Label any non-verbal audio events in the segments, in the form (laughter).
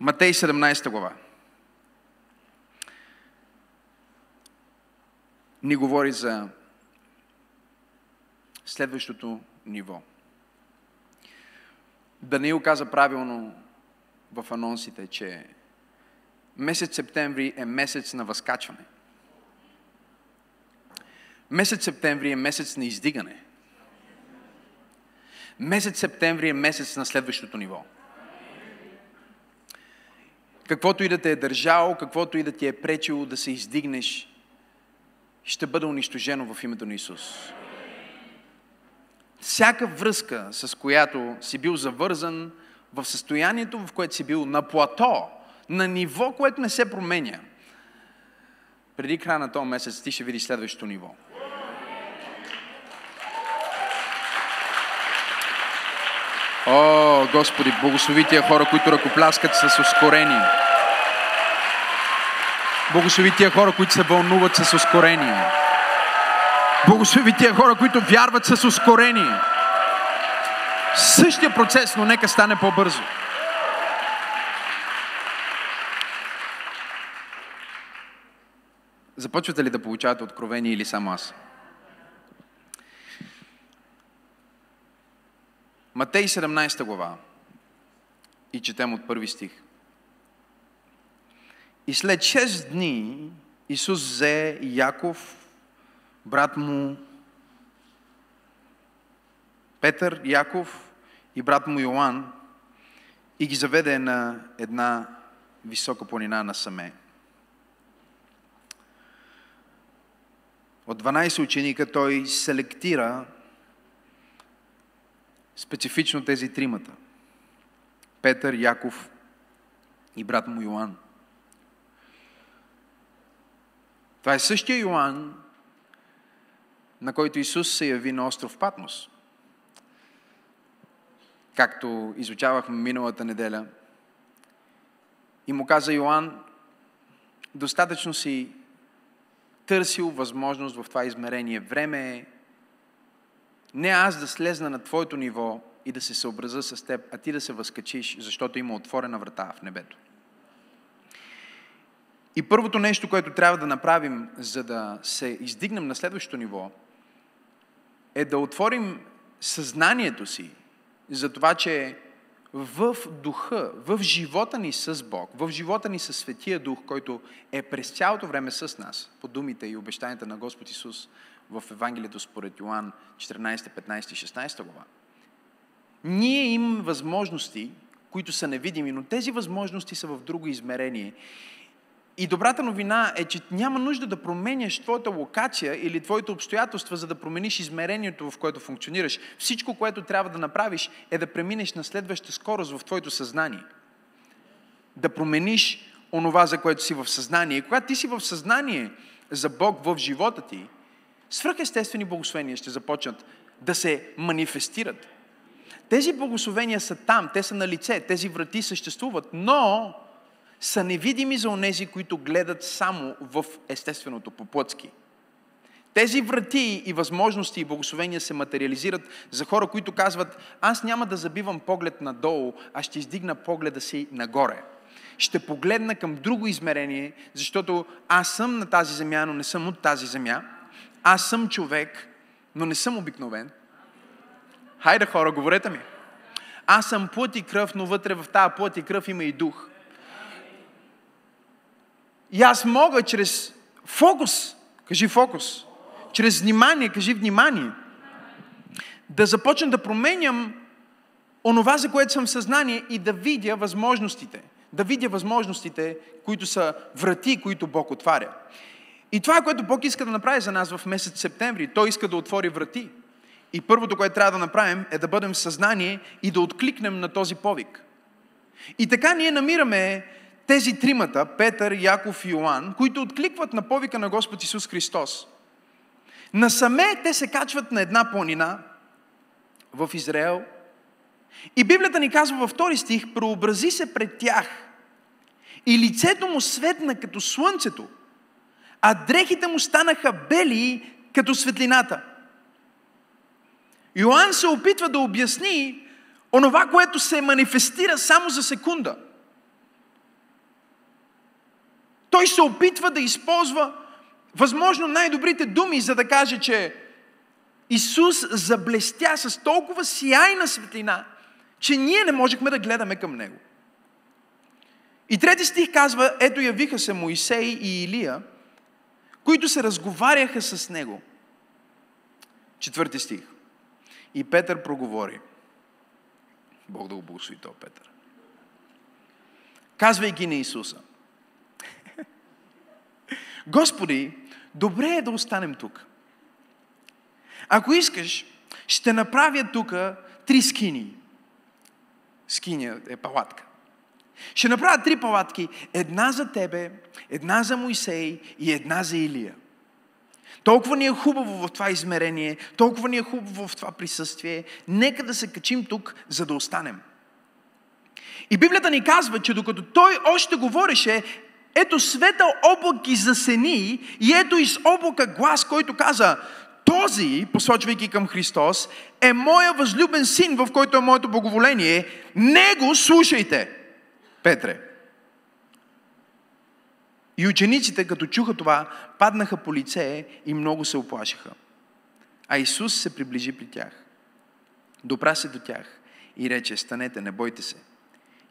Матей 17 глава. Ни говори за следващото ниво. Даниил каза правилно в анонсите, че месец септември е месец на възкачване. Месец септември е месец на издигане. Месец септември е месец на следващото ниво. Каквото и да те е държало, каквото и да ти е пречило да се издигнеш, ще бъде унищожено в името на Исус. Всяка връзка, с която си бил завързан в състоянието, в което си бил на плато, на ниво, което не се променя, преди края на този месец ти ще видиш следващото ниво. О, Господи, благослови тия хора, които ръкопляскат с ускорение. Благослови тия хора, които се вълнуват с ускорение. Благослови тия хора, които вярват с ускорение. Същия процес, но нека стане по-бързо. Започвате ли да получавате откровение или само аз? Матей 17 глава и четем от първи стих. И след 6 дни Исус взе Яков, брат му Петър, Яков и брат му Йоан и ги заведе на една висока планина на Саме. От 12 ученика той селектира специфично тези тримата. Петър, Яков и брат му Йоан. Това е същия Йоан, на който Исус се яви на остров Патмос. Както изучавахме миналата неделя. И му каза Йоан, достатъчно си търсил възможност в това измерение. Време е не аз да слезна на твоето ниво и да се съобраза с теб, а ти да се възкачиш, защото има отворена врата в небето. И първото нещо, което трябва да направим, за да се издигнем на следващото ниво, е да отворим съзнанието си за това, че в духа, в живота ни с Бог, в живота ни с Светия Дух, който е през цялото време с нас, по думите и обещанията на Господ Исус в Евангелието според Йоан 14, 15 и 16 глава, ние имаме възможности, които са невидими, но тези възможности са в друго измерение. И добрата новина е, че няма нужда да променяш твоята локация или твоите обстоятелства, за да промениш измерението, в което функционираш. Всичко, което трябва да направиш, е да преминеш на следваща скорост в твоето съзнание. Да промениш онова, за което си в съзнание. И когато ти си в съзнание за Бог в живота ти, свръхестествени благословения ще започнат да се манифестират. Тези благословения са там, те са на лице, тези врати съществуват, но са невидими за онези, които гледат само в естественото, по-плътски. Тези врати и възможности и благословения се материализират за хора, които казват, аз няма да забивам поглед надолу, а ще издигна погледа си нагоре. Ще погледна към друго измерение, защото аз съм на тази земя, но не съм от тази земя. Аз съм човек, но не съм обикновен. Хайде хора, говорете ми. Аз съм плът и кръв, но вътре в тази плът и кръв има и дух. И аз мога чрез фокус, кажи фокус, чрез внимание, кажи внимание, да започна да променям онова, за което съм в съзнание и да видя възможностите. Да видя възможностите, които са врати, които Бог отваря. И това е което Бог иска да направи за нас в месец септември. Той иска да отвори врати. И първото, което трябва да направим, е да бъдем в съзнание и да откликнем на този повик. И така ние намираме тези тримата, Петър, Яков и Йоан, които откликват на повика на Господ Исус Христос. Насаме те се качват на една планина в Израел и Библията ни казва във втори стих, прообрази се пред тях и лицето му светна като слънцето, а дрехите му станаха бели като светлината. Йоанн се опитва да обясни онова, което се манифестира само за секунда – Той се опитва да използва възможно най-добрите думи, за да каже, че Исус заблестя с толкова сияйна светлина, че ние не можехме да гледаме към Него. И трети стих казва, ето явиха се Моисей и Илия, които се разговаряха с Него. Четвърти стих. И Петър проговори. Бог да го благослови то, Петър. Казвайки на Исуса. (laughs) Господи, добре е да останем тук. Ако искаш, ще направя тук три скини. Скиня е палатка. Ще направя три палатки. Една за тебе, една за Моисей и една за Илия. Толкова ни е хубаво в това измерение, толкова ни е хубаво в това присъствие. Нека да се качим тук, за да останем. И Библията ни казва, че докато той още говореше, ето светъл облак ги засени и ето из облака глас, който каза, този, посочвайки към Христос, е моя възлюбен син, в който е моето благоволение. Него слушайте, Петре. И учениците, като чуха това, паднаха по лице и много се оплашиха. А Исус се приближи при тях. Допра се до тях и рече, станете, не бойте се.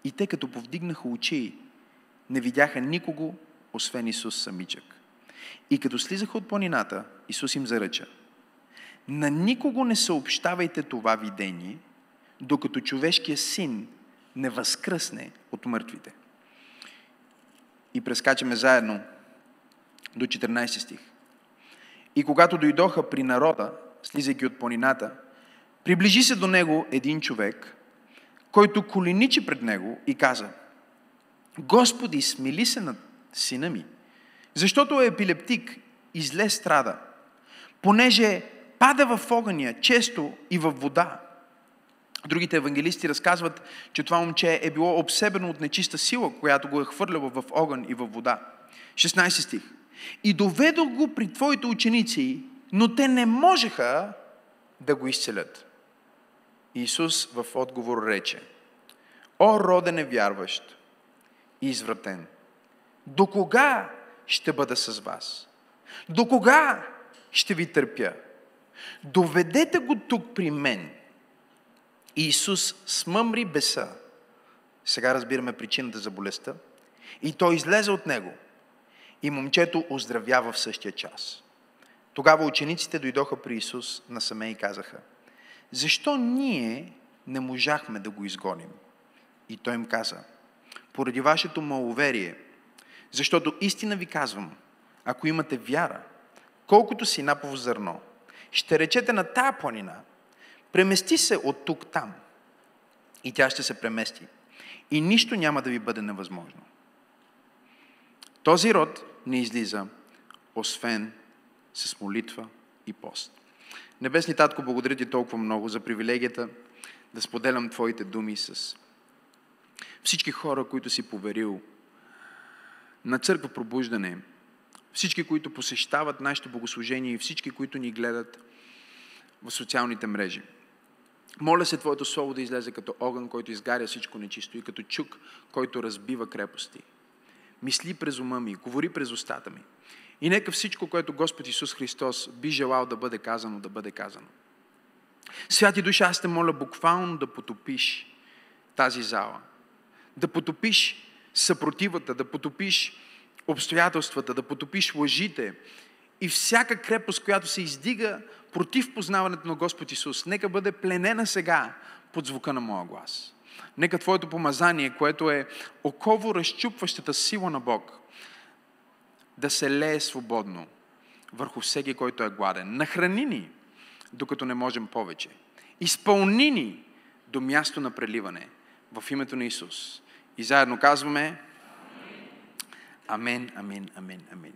И те, като повдигнаха очи, не видяха никого, освен Исус самичък. И като слизаха от планината, Исус им заръча. На никого не съобщавайте това видение, докато човешкия син не възкръсне от мъртвите. И прескачаме заедно до 14 стих. И когато дойдоха при народа, слизайки от планината, приближи се до него един човек, който коленичи пред него и каза, Господи, смили се над сина ми, защото е епилептик и зле страда, понеже пада в огъня често и в вода. Другите евангелисти разказват, че това момче е било обсебено от нечиста сила, която го е хвърляла в огън и в вода. 16 стих. И доведох го при твоите ученици, но те не можеха да го изцелят. Исус в отговор рече, О, родене вярващ и извратен, до кога ще бъда с вас? До кога ще ви търпя? Доведете го тук при мен. Исус смъмри беса. Сега разбираме причината за болестта. И той излезе от него. И момчето оздравява в същия час. Тогава учениците дойдоха при Исус насаме и казаха, защо ние не можахме да го изгоним? И той им каза, поради вашето маловерие, защото истина ви казвам, ако имате вяра, колкото си напово зърно, ще речете на тая планина, премести се от тук там. И тя ще се премести. И нищо няма да ви бъде невъзможно. Този род не излиза, освен с молитва и пост. Небесни Татко, благодаря ти толкова много за привилегията да споделям Твоите думи с всички хора, които си поверил на църква пробуждане, всички, които посещават нашето богослужение и всички, които ни гледат в социалните мрежи. Моля се Твоето Слово да излезе като огън, който изгаря всичко нечисто и като чук, който разбива крепости. Мисли през ума ми, говори през устата ми. И нека всичко, което Господ Исус Христос би желал да бъде казано, да бъде казано. Святи душа, аз те моля буквално да потопиш тази зала. Да потопиш съпротивата, да потопиш обстоятелствата, да потопиш лъжите и всяка крепост, която се издига против познаването на Господ Исус. Нека бъде пленена сега под звука на моя глас. Нека Твоето помазание, което е оково разчупващата сила на Бог, да се лее свободно върху всеки, който е гладен. Нахрани ни, докато не можем повече. Изпълни ни до място на преливане в името на Исус. И заедно казваме Амен, амен, амен, амен.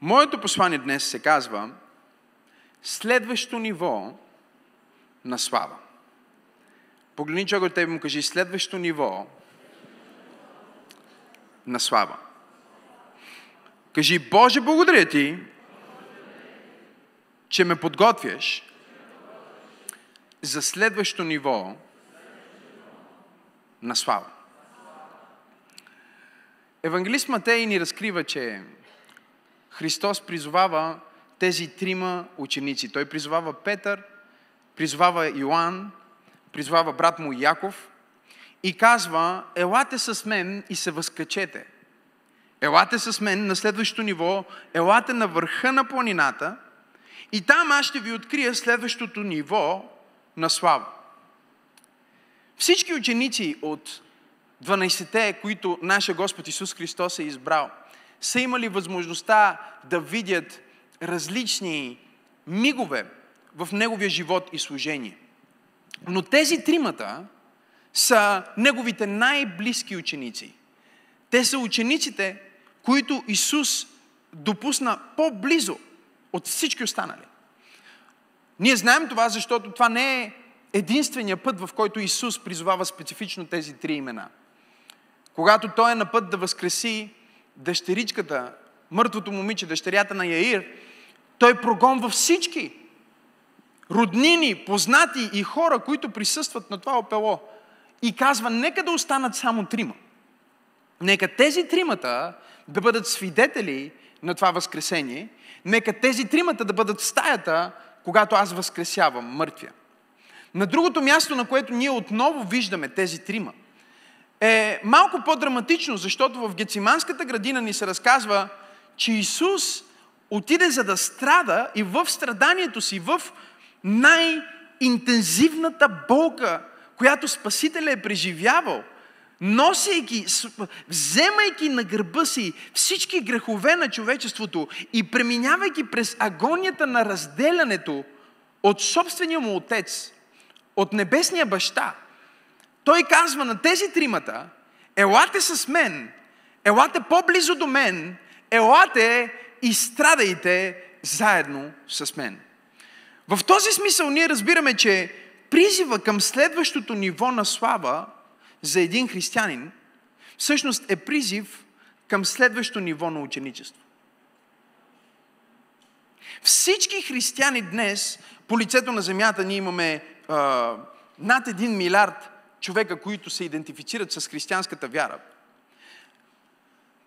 Моето послание днес се казва следващо ниво на слава. Погледни човек от тебе му кажи следващо ниво на слава. Кажи, Боже, благодаря ти, че ме подготвяш за следващо ниво на слава. Евангелист Матей ни разкрива, че Христос призовава тези трима ученици. Той призовава Петър, призовава Йоанн, призовава брат му Яков и казва, елате с мен и се възкачете. Елате с мен на следващото ниво, елате на върха на планината и там аз ще ви открия следващото ниво на слава. Всички ученици от 12-те, които нашия Господ Исус Христос е избрал, са имали възможността да видят различни мигове в неговия живот и служение. Но тези тримата са неговите най-близки ученици. Те са учениците, които Исус допусна по-близо от всички останали. Ние знаем това, защото това не е единствения път, в който Исус призовава специфично тези три имена. Когато Той е на път да възкреси дъщеричката, мъртвото момиче, дъщерята на Яир, Той прогонва всички роднини, познати и хора, които присъстват на това опело. И казва, нека да останат само трима. Нека тези тримата да бъдат свидетели на това възкресение. Нека тези тримата да бъдат стаята, когато аз възкресявам мъртвия. На другото място, на което ние отново виждаме тези трима, е малко по-драматично, защото в Гециманската градина ни се разказва, че Исус отиде за да страда и в страданието си, в най-интензивната болка, която Спасителя е преживявал, носейки, вземайки на гърба си всички грехове на човечеството и преминавайки през агонията на разделянето от собствения му отец, от небесния баща, той казва на тези тримата, елате с мен, елате по-близо до мен, елате и страдайте заедно с мен. В този смисъл ние разбираме, че призива към следващото ниво на слава за един християнин всъщност е призив към следващото ниво на ученичество. Всички християни днес по лицето на земята ние имаме а, над 1 милиард човека, които се идентифицират с християнската вяра.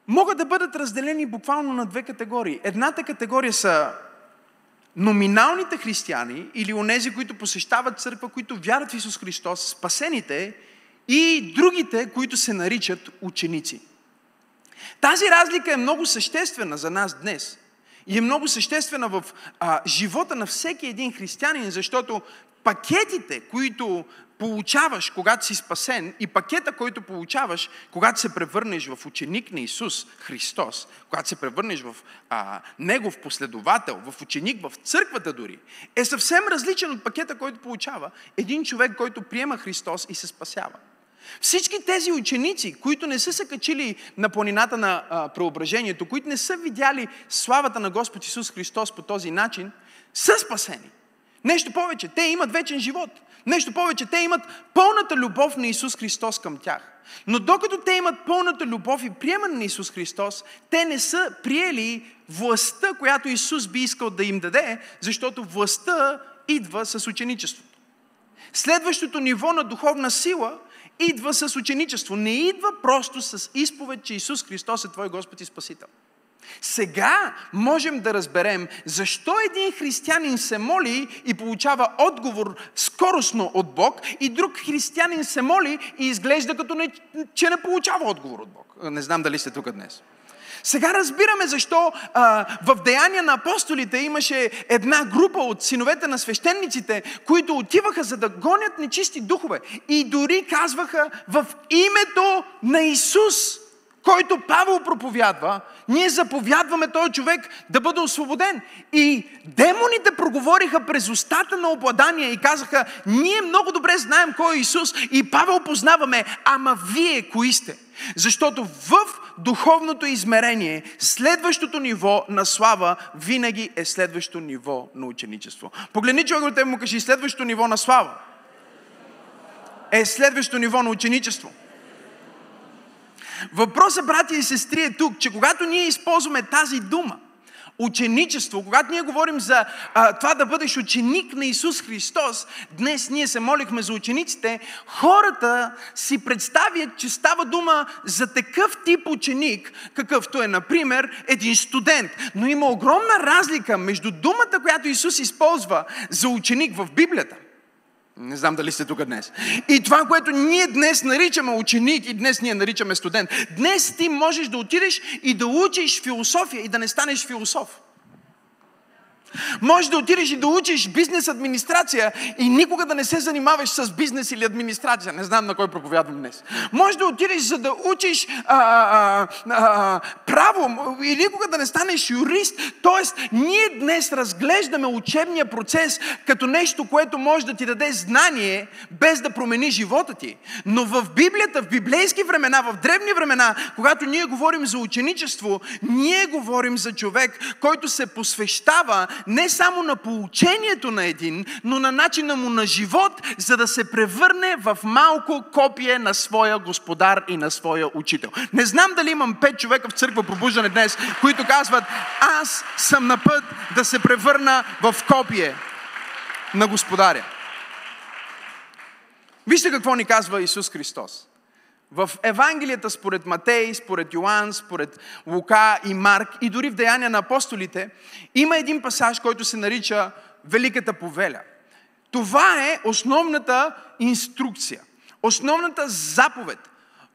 Могат да бъдат разделени буквално на две категории. Едната категория са номиналните християни или онези, които посещават църква, които вярват в Исус Христос, спасените и другите, които се наричат ученици. Тази разлика е много съществена за нас днес. И е много съществена в а, живота на всеки един християнин, защото пакетите, които получаваш, когато си спасен, и пакета, който получаваш, когато се превърнеш в ученик на Исус Христос, когато се превърнеш в а, Негов последовател, в ученик в църквата дори, е съвсем различен от пакета, който получава един човек, който приема Христос и се спасява. Всички тези ученици, които не са се качили на планината на а, преображението, които не са видяли славата на Господ Исус Христос по този начин, са спасени. Нещо повече, те имат вечен живот. Нещо повече, те имат пълната любов на Исус Христос към тях. Но докато те имат пълната любов и приемане на Исус Христос, те не са приели властта, която Исус би искал да им даде, защото властта идва с ученичеството. Следващото ниво на духовна сила идва с ученичество. Не идва просто с изповед, че Исус Христос е Твой Господ и Спасител. Сега можем да разберем защо един християнин се моли и получава отговор скоростно от Бог и друг християнин се моли и изглежда като не, че не получава отговор от Бог. Не знам дали сте тук днес. Сега разбираме защо а, в Деяния на апостолите имаше една група от синовете на свещениците, които отиваха за да гонят нечисти духове. И дори казваха в името на Исус който Павел проповядва, ние заповядваме този човек да бъде освободен. И демоните проговориха през устата на обладания и казаха, ние много добре знаем кой е Исус и Павел познаваме, ама вие кои сте? Защото в духовното измерение, следващото ниво на слава винаги е следващото ниво на ученичество. Погледни човекът му кажи, следващото ниво на слава е следващото ниво на ученичество. Въпросът, брати и сестри, е тук, че когато ние използваме тази дума, ученичество, когато ние говорим за а, това да бъдеш ученик на Исус Христос, днес ние се молихме за учениците, хората си представят, че става дума за такъв тип ученик, какъвто е, например, един студент. Но има огромна разлика между думата, която Исус използва за ученик в Библията не знам дали сте тук днес. И това, което ние днес наричаме ученик и днес ние наричаме студент. Днес ти можеш да отидеш и да учиш философия и да не станеш философ. Може да отидеш и да учиш бизнес администрация и никога да не се занимаваш с бизнес или администрация. Не знам на кой проповядвам днес. Може да отидеш за да учиш а, а, а, право и никога да не станеш юрист. Тоест, ние днес разглеждаме учебния процес като нещо, което може да ти даде знание, без да промени живота ти. Но в Библията, в библейски времена, в древни времена, когато ние говорим за ученичество, ние говорим за човек, който се посвещава не само на получението на един, но на начина му на живот, за да се превърне в малко копие на своя господар и на своя учител. Не знам дали имам пет човека в църква пробуждане днес, които казват, аз съм на път да се превърна в копие на господаря. Вижте какво ни казва Исус Христос. В Евангелията според Матей, според Йоанн, според Лука и Марк и дори в Деяния на апостолите има един пасаж, който се нарича Великата повеля. Това е основната инструкция, основната заповед,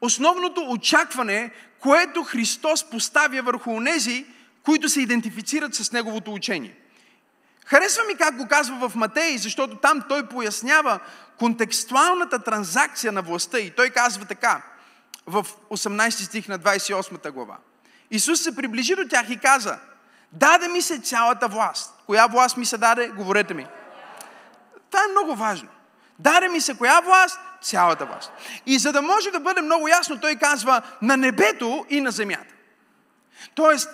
основното очакване, което Христос поставя върху онези, които се идентифицират с Неговото учение. Харесва ми как го казва в Матей, защото там той пояснява контекстуалната транзакция на властта и той казва така, в 18 стих на 28 глава. Исус се приближи до тях и каза, даде ми се цялата власт. Коя власт ми се даде? Говорете ми. Това е много важно. Даде ми се коя власт? Цялата власт. И за да може да бъде много ясно, той казва на небето и на земята. Тоест,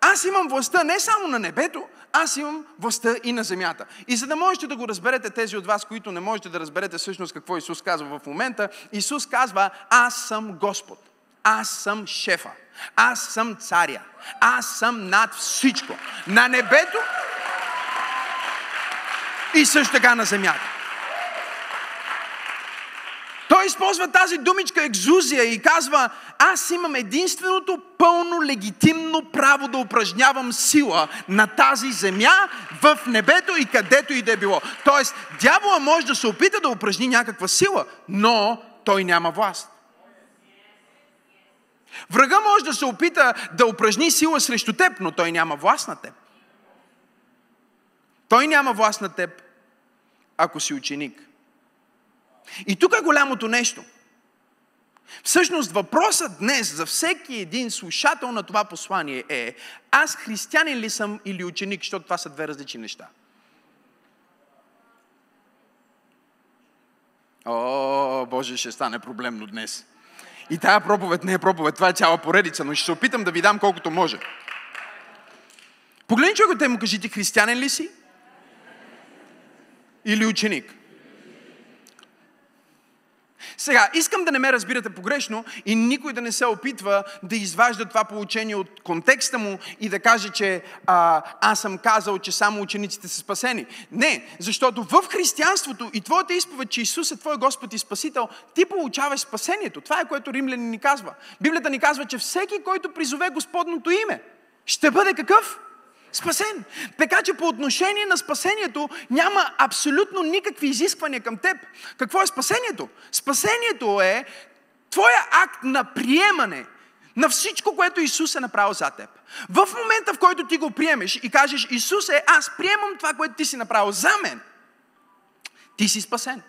аз имам властта не само на небето, аз имам властта и на земята. И за да можете да го разберете, тези от вас, които не можете да разберете всъщност какво Исус казва в момента, Исус казва, аз съм Господ. Аз съм шефа. Аз съм царя. Аз съм над всичко. На небето и също така на земята. Той използва тази думичка екзузия и казва, аз имам единственото пълно легитимно право да упражнявам сила на тази земя, в небето и където и да е било. Тоест, дявола може да се опита да упражни някаква сила, но той няма власт. Врага може да се опита да упражни сила срещу теб, но той няма власт на теб. Той няма власт на теб, ако си ученик. И тук е голямото нещо. Всъщност въпросът днес за всеки един слушател на това послание е аз християнин ли съм или ученик, защото това са две различни неща. О, Боже, ще стане проблемно днес. И тая проповед не е проповед, това е цяла поредица, но ще се опитам да ви дам колкото може. Погледни човекът му кажи, ти християнин ли си? Или ученик? Сега, искам да не ме разбирате погрешно и никой да не се опитва да изважда това получение от контекста му и да каже, че а, аз съм казал, че само учениците са спасени. Не, защото в християнството и твоята изповед, че Исус е твой Господ и Спасител, ти получаваш спасението. Това е което римляни ни казва. Библията ни казва, че всеки, който призове Господното име, ще бъде какъв? Спасен. Така че по отношение на спасението няма абсолютно никакви изисквания към теб. Какво е спасението? Спасението е твоя акт на приемане на всичко, което Исус е направил за теб. В момента, в който ти го приемеш и кажеш, Исусе, аз приемам това, което ти си направил за мен, ти си спасен.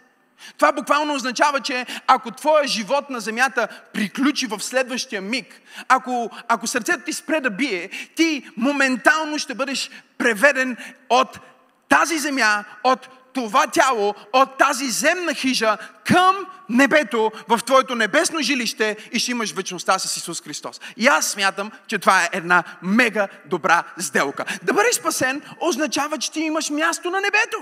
Това буквално означава, че ако твоя живот на земята приключи в следващия миг, ако, ако сърцето ти спре да бие, ти моментално ще бъдеш преведен от тази земя, от това тяло, от тази земна хижа към небето, в твоето небесно жилище и ще имаш вечността с Исус Христос. И аз смятам, че това е една мега добра сделка. Да бъдеш спасен означава, че ти имаш място на небето.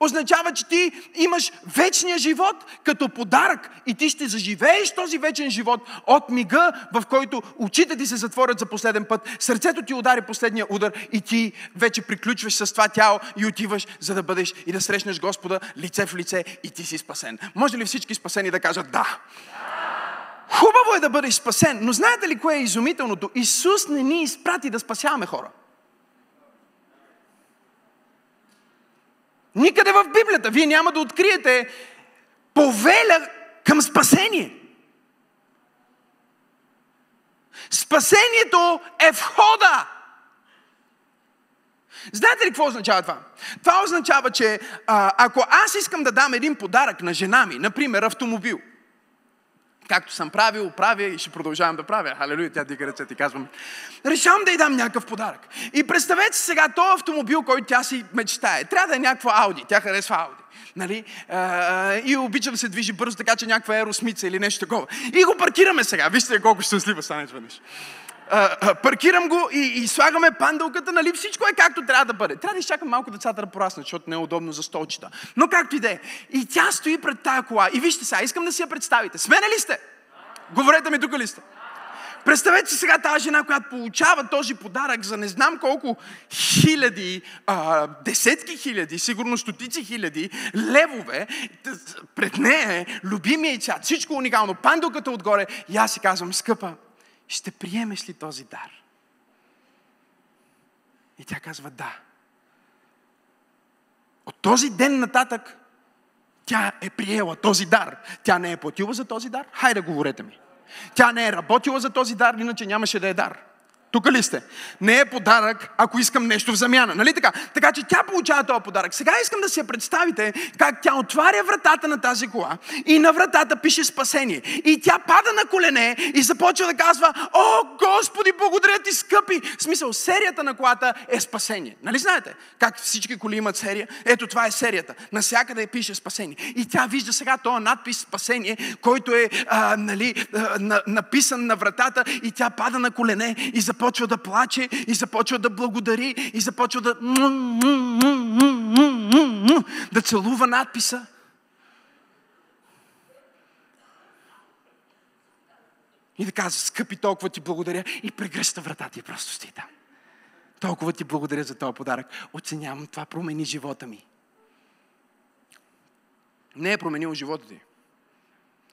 Означава, че ти имаш вечния живот като подарък и ти ще заживееш този вечен живот от мига, в който очите ти се затворят за последен път, сърцето ти удари последния удар и ти вече приключваш с това тяло и отиваш, за да бъдеш и да срещнеш Господа лице в лице и ти си спасен. Може ли всички спасени да кажат да? Хубаво е да бъдеш спасен, но знаете ли кое е изумителното? Исус не ни изпрати да спасяваме хора. Никъде в Библията вие няма да откриете повеля към спасение. Спасението е входа. Знаете ли какво означава това? Това означава, че а, ако аз искам да дам един подарък на жена ми, например автомобил – както съм правил, правя и ще продължавам да правя. Халелуя, тя дига ръце, ти казвам. Решавам да й дам някакъв подарък. И представете сега, този автомобил, който тя си мечтае, трябва да е някаква Ауди. Тя харесва Ауди. Нали? А, и обича да се движи бързо, така че някаква еросмица или нещо такова. И го паркираме сега. Вижте колко щастлива стане изведнъж паркирам го и, и слагаме пандълката, нали? Всичко е както трябва да бъде. Трябва да изчакам малко децата да пораснат, защото не е удобно за столчета. Но както и да е. И тя стои пред тая кола. И вижте сега, искам да си я представите. Смене ли сте? Говорете ми, тук ли сте? Представете си сега тази жена, която получава този подарък за не знам колко хиляди, а, десетки хиляди, сигурно стотици хиляди левове. Пред нея е любимия цвят, всичко уникално, пандуката отгоре. И аз си казвам, скъпа, ще приемеш ли този дар? И тя казва да. От този ден нататък тя е приела този дар. Тя не е платила за този дар. Хайде, говорете ми. Тя не е работила за този дар, иначе нямаше да е дар. Тук ли сте? Не е подарък, ако искам нещо в замяна. Нали така? Така че тя получава този подарък. Сега искам да си я представите как тя отваря вратата на тази кола и на вратата пише спасение. И тя пада на колене и започва да казва, о, Господи, благодаря ти, скъпи! В смисъл, серията на колата е спасение. Нали знаете? Как всички коли имат серия? Ето това е серията. Насякъде пише спасение. И тя вижда сега този надпис спасение, който е а, нали, а, на, написан на вратата и тя пада на колене и започва започва да плаче и започва да благодари и започва да да целува надписа. И да казва, скъпи, толкова ти благодаря. И прегръща вратата и просто стои там. Толкова ти благодаря за този подарък. Оценявам, това промени живота ми. Не е променило живота ти.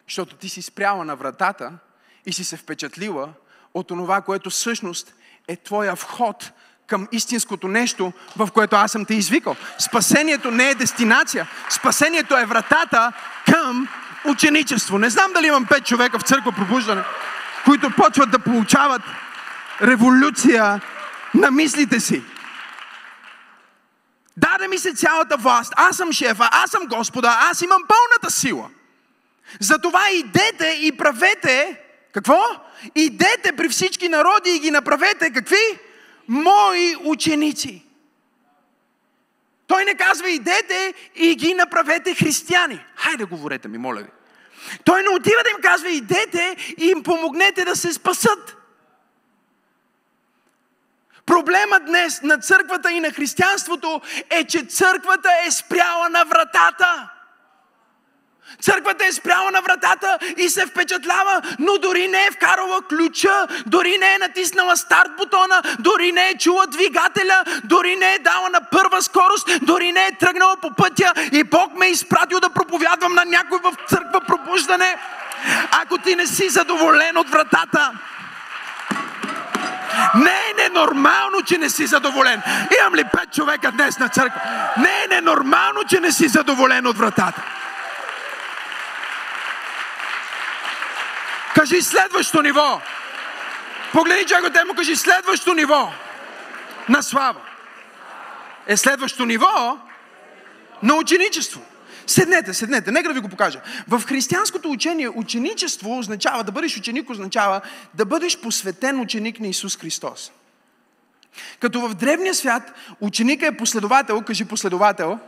Защото ти си спряла на вратата и си се впечатлила от това, което всъщност е твоя вход към истинското нещо, в което аз съм те извикал. Спасението не е дестинация. Спасението е вратата към ученичество. Не знам дали имам пет човека в църква пробуждане, които почват да получават революция на мислите си. Даде ми се цялата власт. Аз съм шефа, аз съм Господа, аз имам пълната сила. Затова идете и правете какво? Идете при всички народи и ги направете какви? Мои ученици. Той не казва идете и ги направете християни. Хайде, говорете ми, моля ви. Той не отива да им казва идете и им помогнете да се спасат. Проблема днес на църквата и на християнството е, че църквата е спряла на вратата. Църквата е спряла на вратата и се впечатлява, но дори не е вкарала ключа, дори не е натиснала старт бутона, дори не е чула двигателя, дори не е дала на първа скорост, дори не е тръгнала по пътя и Бог ме е изпратил да проповядвам на някой в църква пробуждане. Ако ти не си задоволен от вратата, не е ненормално, че не си задоволен. Имам ли пет човека днес на църква? Не е ненормално, че не си задоволен от вратата. Кажи следващо ниво. Погледни човекът му кажи следващо ниво на слава. Е следващо ниво на ученичество. Седнете, седнете, нека да ви го покажа. В християнското учение ученичество означава, да бъдеш ученик означава да бъдеш посветен ученик на Исус Христос. Като в древния свят ученика е последовател, кажи последовател,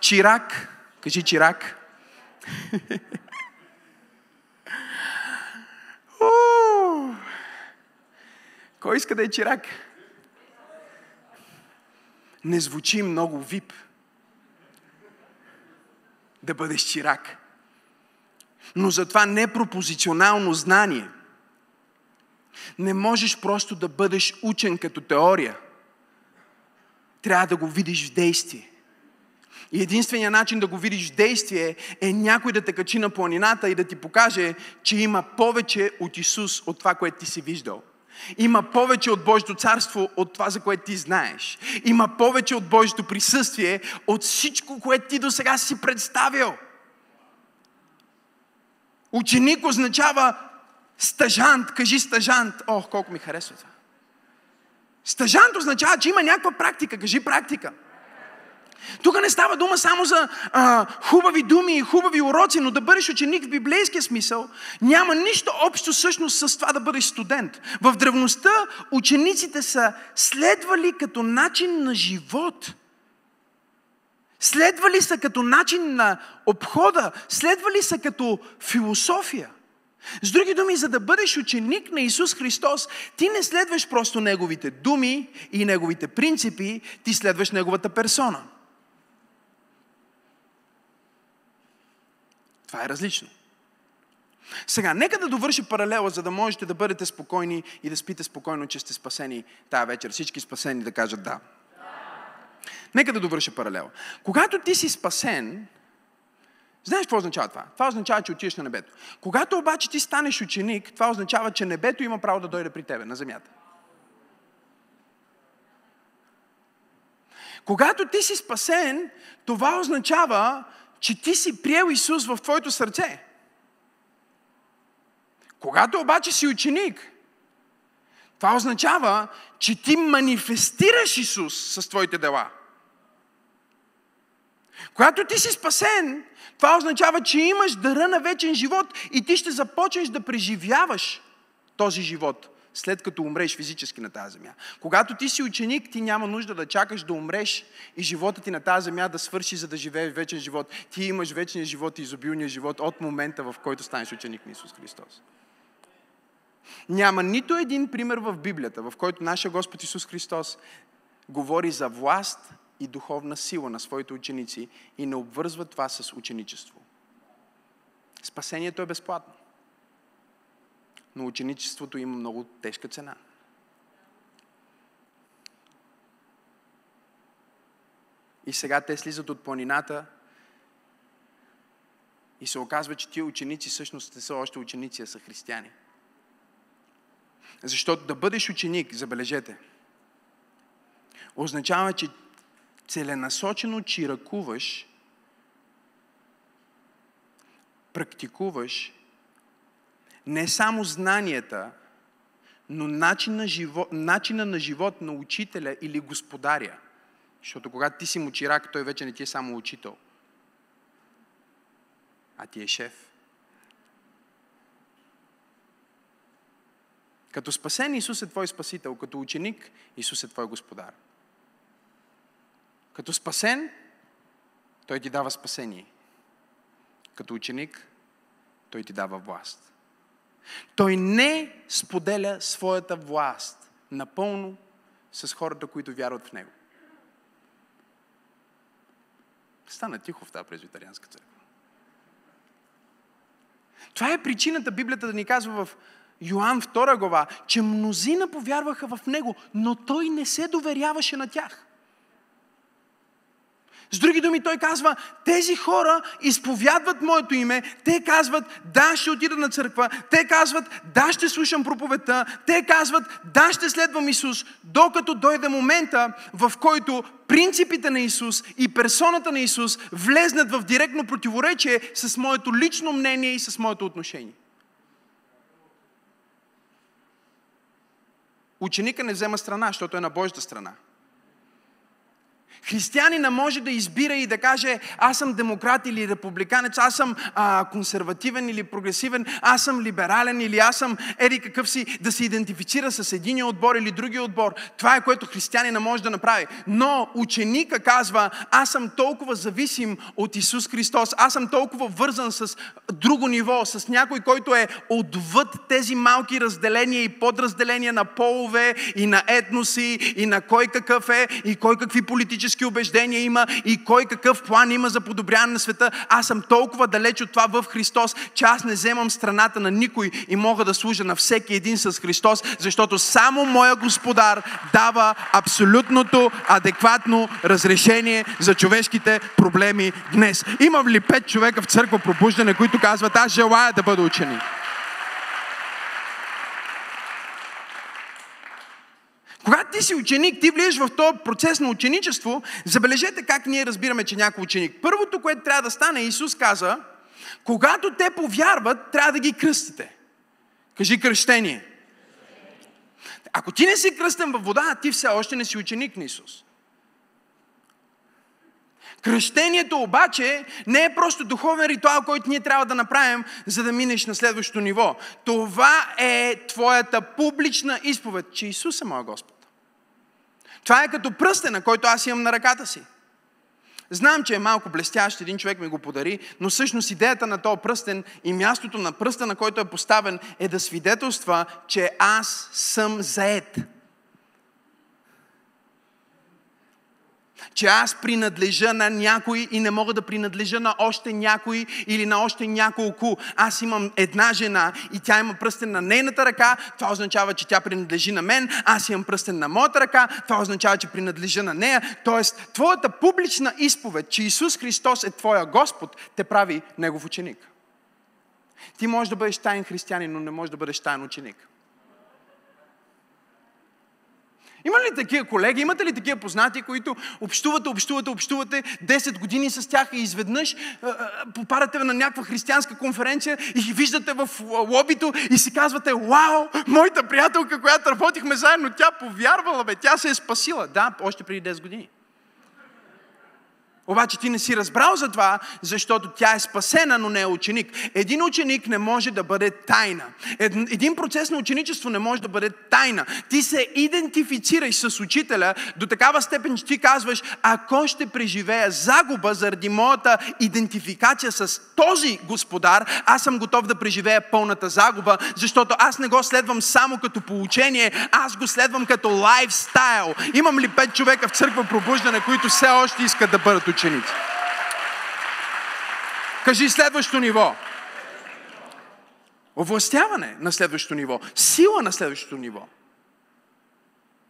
чирак, кажи чирак, (laughs) Кой иска да е чирак? не звучи много вип. Да бъдеш чирак. Но за това непропозиционално знание не можеш просто да бъдеш учен като теория. Трябва да го видиш в действие. И единственият начин да го видиш в действие е някой да те качи на планината и да ти покаже, че има повече от Исус от това, което ти си виждал. Има повече от Божието царство от това, за което ти знаеш. Има повече от Божието присъствие от всичко, което ти до сега си представил. Ученик означава стажант. Кажи стажант. О, колко ми харесва това. Стажант означава, че има някаква практика. Кажи практика. Тук не става дума само за а, хубави думи и хубави уроци, но да бъдеш ученик в библейския смисъл няма нищо общо всъщност с това да бъдеш студент. В древността учениците са следвали като начин на живот. Следвали са като начин на обхода, следвали са като философия. С други думи, за да бъдеш ученик на Исус Христос, ти не следваш просто Неговите думи и Неговите принципи, ти следваш Неговата персона – Това е различно. Сега, нека да довърши паралела, за да можете да бъдете спокойни и да спите спокойно, че сте спасени тая вечер. Всички спасени да кажат да. Нека да довърши паралела. Когато ти си спасен, знаеш какво означава това? Това означава, че отиваш на небето. Когато обаче ти станеш ученик, това означава, че небето има право да дойде при тебе, на земята. Когато ти си спасен, това означава, че ти си приел Исус в твоето сърце. Когато обаче си ученик, това означава, че ти манифестираш Исус с твоите дела. Когато ти си спасен, това означава, че имаш дъра на вечен живот и ти ще започнеш да преживяваш този живот след като умреш физически на тази земя. Когато ти си ученик, ти няма нужда да чакаш да умреш и живота ти на тази земя да свърши, за да живееш вечен живот. Ти имаш вечния живот и изобилния живот от момента, в който станеш ученик на Исус Христос. Няма нито един пример в Библията, в който нашия Господ Исус Христос говори за власт и духовна сила на своите ученици и не обвързва това с ученичество. Спасението е безплатно но ученичеството има много тежка цена. И сега те слизат от планината и се оказва, че тия ученици всъщност не са още ученици, а са християни. Защото да бъдеш ученик, забележете, означава, че целенасочено чиракуваш, практикуваш не само знанията, но начин на живот, начина на живот на учителя или господаря. Защото когато ти си му чирак, той вече не ти е само учител, а ти е шеф. Като спасен Исус е твой спасител, като ученик Исус е твой господар. Като спасен, той ти дава спасение. Като ученик, той ти дава власт. Той не споделя своята власт напълно с хората, които вярват в Него. Стана тихо в тази презвитарианска църква. Това е причината Библията да ни казва в Йоанн 2 глава, че мнозина повярваха в Него, но Той не се доверяваше на тях. С други думи, той казва, тези хора изповядват моето име, те казват, да, ще отида на църква, те казват, да, ще слушам проповедта, те казват, да, ще следвам Исус, докато дойде момента, в който принципите на Исус и персоната на Исус влезнат в директно противоречие с моето лично мнение и с моето отношение. Ученика не взема страна, защото е на Божията страна. Християнина може да избира и да каже, аз съм демократ или републиканец, аз съм а, консервативен или прогресивен, аз съм либерален или аз съм еди какъв си, да се идентифицира с единия отбор или другия отбор. Това е което християнина може да направи. Но ученика казва, аз съм толкова зависим от Исус Христос, аз съм толкова вързан с друго ниво, с някой, който е отвъд тези малки разделения и подразделения на полове и на етноси и на кой какъв е и кой какви политически политически убеждения има и кой какъв план има за подобряване на света. Аз съм толкова далеч от това в Христос, че аз не вземам страната на никой и мога да служа на всеки един с Христос, защото само моя Господар дава абсолютното адекватно разрешение за човешките проблеми днес. Имам ли пет човека в църква пробуждане, които казват, аз желая да бъда ученик? Когато ти си ученик, ти влизаш в този процес на ученичество, забележете как ние разбираме, че някой ученик. Първото, което трябва да стане, Исус каза, когато те повярват, трябва да ги кръстите. Кажи кръщение. Ако ти не си кръстен във вода, ти все още не си ученик на Исус. Кръщението обаче не е просто духовен ритуал, който ние трябва да направим, за да минеш на следващото ниво. Това е твоята публична изповед, че Исус е моя Господ. Това е като пръстена, който аз имам на ръката си. Знам, че е малко блестящ, един човек ми го подари, но всъщност идеята на този пръстен и мястото на пръста, на който е поставен, е да свидетелства, че аз съм заед. Че аз принадлежа на някой и не мога да принадлежа на още някой или на още няколко. Аз имам една жена и тя има пръстен на нейната ръка, това означава, че тя принадлежи на мен, аз имам пръстен на моята ръка, това означава, че принадлежа на нея. Тоест, твоята публична изповед, че Исус Христос е твоя Господ, те прави Негов ученик. Ти можеш да бъдеш тайн християнин, но не можеш да бъдеш тайн ученик. Има ли такива колеги, имате ли такива познати, които общувате, общувате, общувате 10 години с тях и изведнъж попадате на някаква християнска конференция и ги виждате в лобито и си казвате, вау, моята приятелка, която работихме заедно, тя повярвала, бе, тя се е спасила. Да, още преди 10 години. Обаче ти не си разбрал за това, защото тя е спасена, но не е ученик. Един ученик не може да бъде тайна. Един процес на ученичество не може да бъде тайна. Ти се идентифицираш с учителя до такава степен, че ти казваш, ако ще преживея загуба заради моята идентификация с този господар, аз съм готов да преживея пълната загуба, защото аз не го следвам само като получение, аз го следвам като лайфстайл. Имам ли пет човека в църква пробуждане, които все още искат да бъдат ученици. Кажи следващо ниво. Овластяване на следващото ниво. Сила на следващото ниво.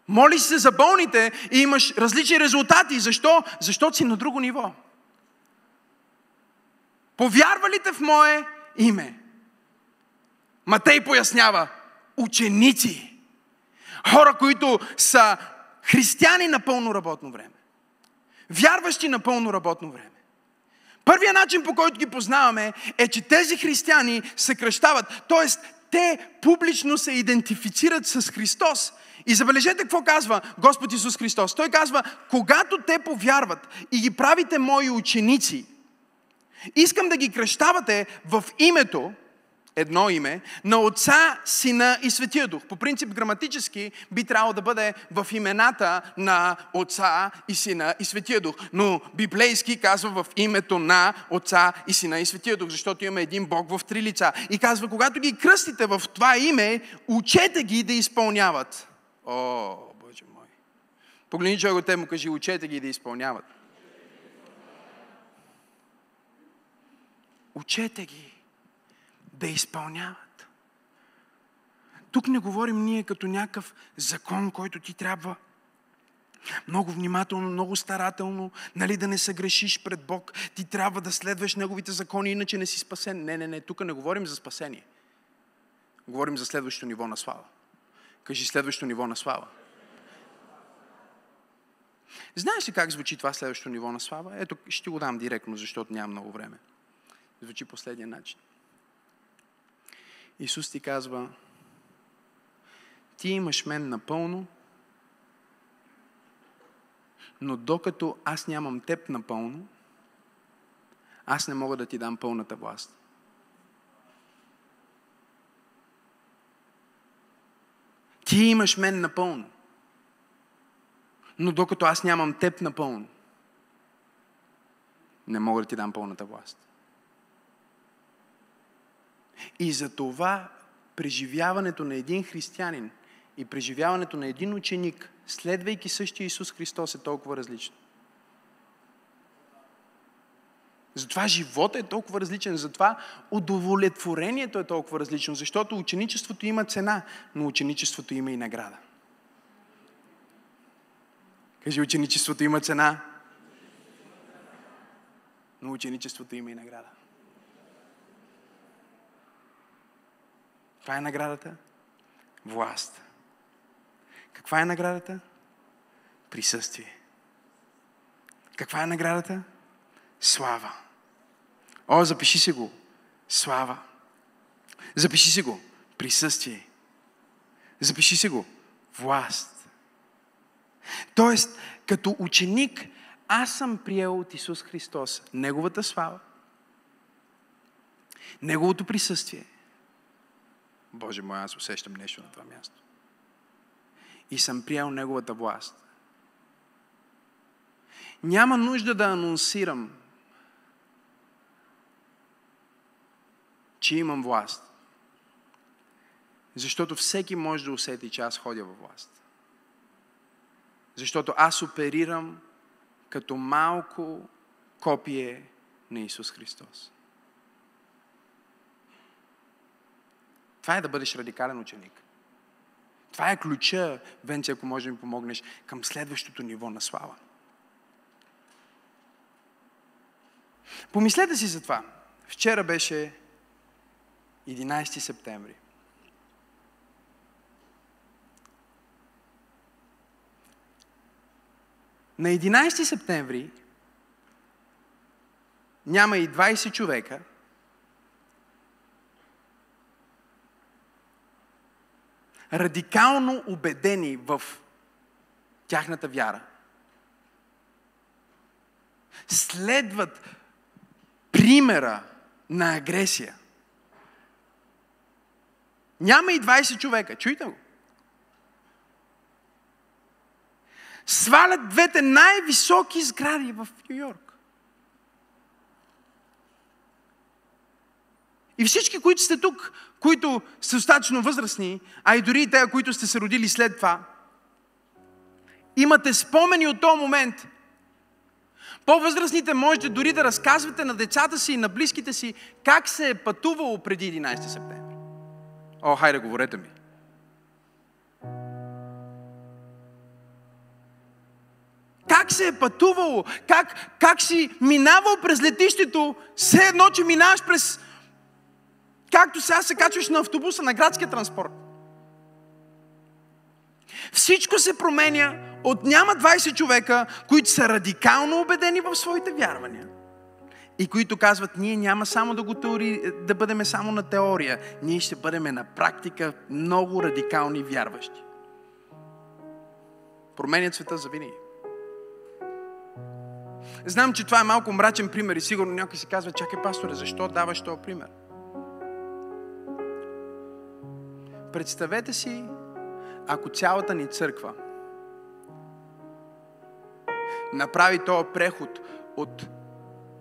Молиш се за болните и имаш различни резултати. Защо? Защото си на друго ниво. Повярвалите в мое име. Матей пояснява. Ученици. Хора, които са християни на пълно работно време. Вярващи на пълно работно време. Първият начин, по който ги познаваме, е, че тези християни се кръщават. Тоест, те публично се идентифицират с Христос. И забележете какво казва Господ Исус Христос. Той казва, когато те повярват и ги правите мои ученици, искам да ги кръщавате в името, едно име, на Отца, Сина и Светия Дух. По принцип, граматически би трябвало да бъде в имената на Отца и Сина и Светия Дух. Но библейски казва в името на Отца и Сина и Светия Дух, защото имаме един Бог в три лица. И казва, когато ги кръстите в това име, учете ги да изпълняват. О, Боже мой! Погледни човек те му кажи, учете ги да изпълняват. Учете ги да изпълняват. Тук не говорим ние като някакъв закон, който ти трябва много внимателно, много старателно, нали, да не съгрешиш пред Бог. Ти трябва да следваш Неговите закони, иначе не си спасен. Не, не, не, тук не говорим за спасение. Говорим за следващото ниво на слава. Кажи следващото ниво на слава. Знаеш ли как звучи това следващото ниво на слава? Ето, ще го дам директно, защото нямам много време. Звучи последния начин. Исус ти казва, ти имаш мен напълно, Но докато аз нямам теб напълно, аз не мога да ти дам пълната власт. Ти имаш мен напълно. Но докато аз нямам теб напълно, не мога да ти дам пълната власт. И за това преживяването на един християнин и преживяването на един ученик, следвайки същия Исус Христос, е толкова различно. Затова живота е толкова различен, затова удовлетворението е толкова различно, защото ученичеството има цена, но ученичеството има и награда. Кажи, ученичеството има цена, но ученичеството има и награда. Каква е наградата? Власт. Каква е наградата? Присъствие. Каква е наградата? Слава. О, запиши си го. Слава. Запиши си го. Присъствие. Запиши си го. Власт. Тоест, като ученик, аз съм приел от Исус Христос Неговата слава, Неговото присъствие. Боже мой, аз усещам нещо на това място. И съм приел Неговата власт. Няма нужда да анонсирам че имам власт. Защото всеки може да усети, че аз ходя във власт. Защото аз оперирам като малко копие на Исус Христос. Това е да бъдеш радикален ученик. Това е ключа, Венци, ако може да ми помогнеш, към следващото ниво на слава. Помислете си за това. Вчера беше 11 септември. На 11 септември няма и 20 човека, радикално убедени в тяхната вяра. Следват примера на агресия – няма и 20 човека. Чуйте го. Свалят двете най-високи сгради в Нью Йорк. И всички, които сте тук, които са достатъчно възрастни, а и дори и те, които сте се родили след това, имате спомени от този момент. По-възрастните можете дори да разказвате на децата си и на близките си как се е пътувало преди 11 септември. О, хайде, говорете ми. Как се е пътувало? Как, как си минавал през летището? Все едно, че минаваш през... Както сега се качваш на автобуса, на градския транспорт. Всичко се променя от няма 20 човека, които са радикално убедени в своите вярвания и които казват, ние няма само да, го теори, да бъдем само на теория, ние ще бъдем на практика много радикални вярващи. Променят света за винаги. Знам, че това е малко мрачен пример и сигурно някой си казва, чакай пасторе, защо даваш този пример? Представете си, ако цялата ни църква направи този преход от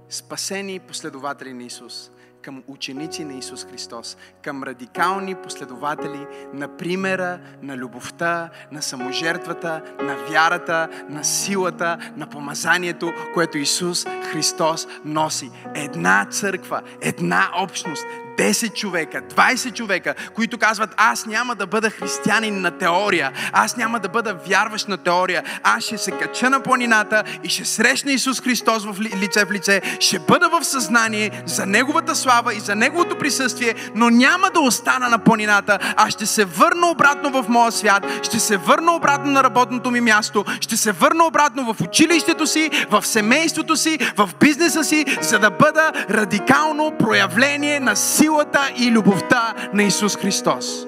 спасени последователи на Исус, към ученици на Исус Христос, към радикални последователи на примера, на любовта, на саможертвата, на вярата, на силата, на помазанието, което Исус Христос носи. Една църква, една общност, 10 човека, 20 човека, които казват, аз няма да бъда християнин на теория, аз няма да бъда вярващ на теория, аз ще се кача на планината и ще срещна Исус Христос в лице в лице, ще бъда в съзнание за Неговата слава и за Неговото присъствие, но няма да остана на планината, а ще се върна обратно в моя свят, ще се върна обратно на работното ми място, ще се върна обратно в училището си, в семейството си, в бизнеса си, за да бъда радикално проявление на сила силата и любовта на Исус Христос.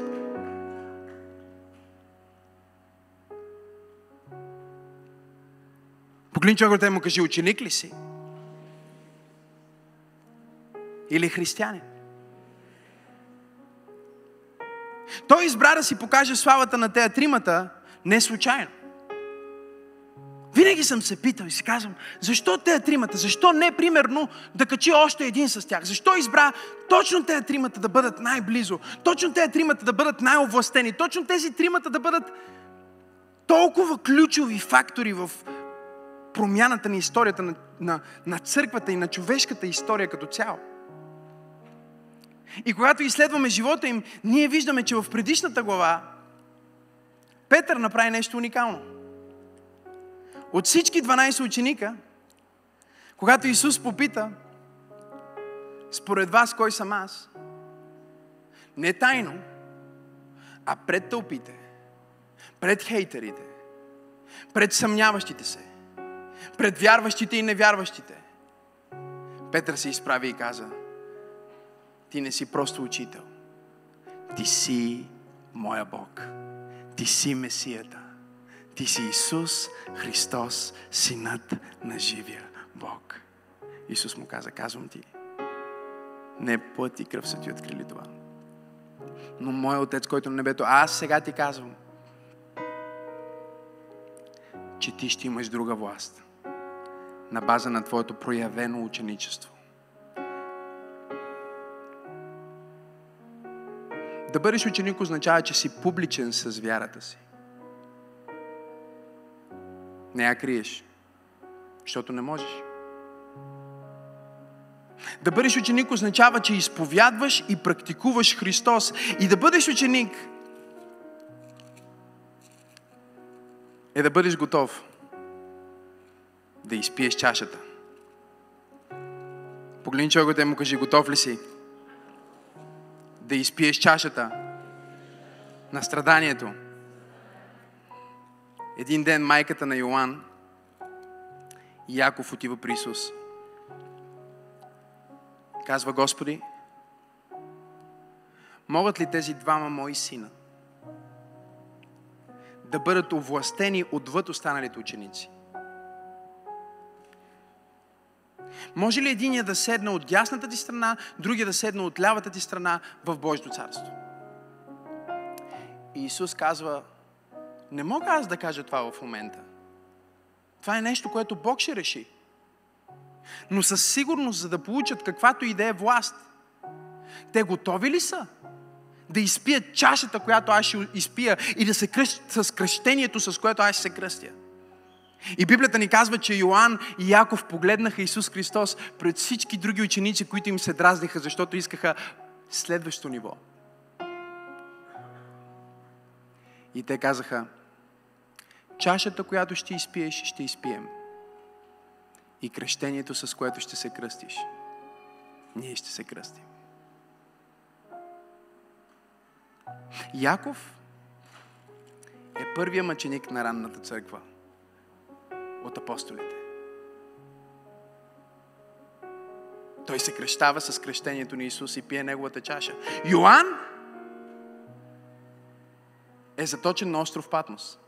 Погледни човекът и му кажи, ученик ли си? Или християнин? Той избра да си покаже славата на тези тримата не случайно. Винаги съм се питал и си казвам, защо тези тримата? Защо не, примерно, да качи още един с тях? Защо избра точно тези тримата да бъдат най-близо? Точно тези тримата да бъдат най-овластени? Точно тези тримата да бъдат толкова ключови фактори в промяната на историята на, на, на църквата и на човешката история като цяло? И когато изследваме живота им, ние виждаме, че в предишната глава Петър направи нещо уникално. От всички 12 ученика, когато Исус попита, според вас кой съм аз, не тайно, а пред тълпите, пред хейтерите, пред съмняващите се, пред вярващите и невярващите, Петър се изправи и каза, ти не си просто учител. Ти си моя Бог. Ти си Месията. Ти си Исус Христос, Синът на живия Бог. Исус му каза, казвам ти, не плът и кръв са ти открили това. Но моят Отец, който на небето, аз сега ти казвам, че ти ще имаш друга власт на база на твоето проявено ученичество. Да бъдеш ученик означава, че си публичен с вярата си. Не я криеш, защото не можеш. Да бъдеш ученик означава, че изповядваш и практикуваш Христос. И да бъдеш ученик е да бъдеш готов да изпиеш чашата. Погледни човекът и му кажи, готов ли си? да изпиеш чашата на страданието. Един ден майката на Йоан Яков отива при Исус. Казва Господи, могат ли тези двама мои сина да бъдат овластени отвъд останалите ученици? Може ли единия да седне от дясната ти страна, другия да седне от лявата ти страна в Божието царство? И Исус казва, не мога аз да кажа това в момента. Това е нещо, което Бог ще реши. Но със сигурност, за да получат каквато и да е власт, те готови ли са да изпият чашата, която аз ще изпия и да се кръщат с кръщението, с което аз ще се кръстя? И Библията ни казва, че Йоанн и Яков погледнаха Исус Христос пред всички други ученици, които им се дразниха, защото искаха следващо ниво. И те казаха, чашата, която ще изпиеш, ще изпием. И кръщението, с което ще се кръстиш, ние ще се кръстим. Яков е първия мъченик на ранната църква – от апостолите. Той се крещава с крещението на Исус и пие неговата чаша. Йоанн е заточен на остров Патмос.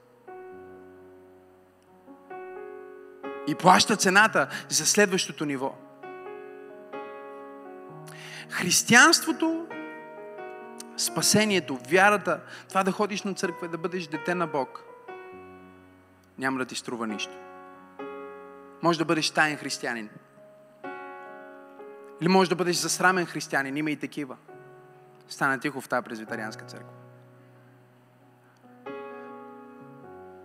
И плаща цената за следващото ниво. Християнството, спасението, вярата, това да ходиш на църква и да бъдеш дете на Бог, няма да ти струва нищо. Може да бъдеш таен християнин. Или може да бъдеш засрамен християнин. Има и такива. Стана тихо в тази презвитарианска църква.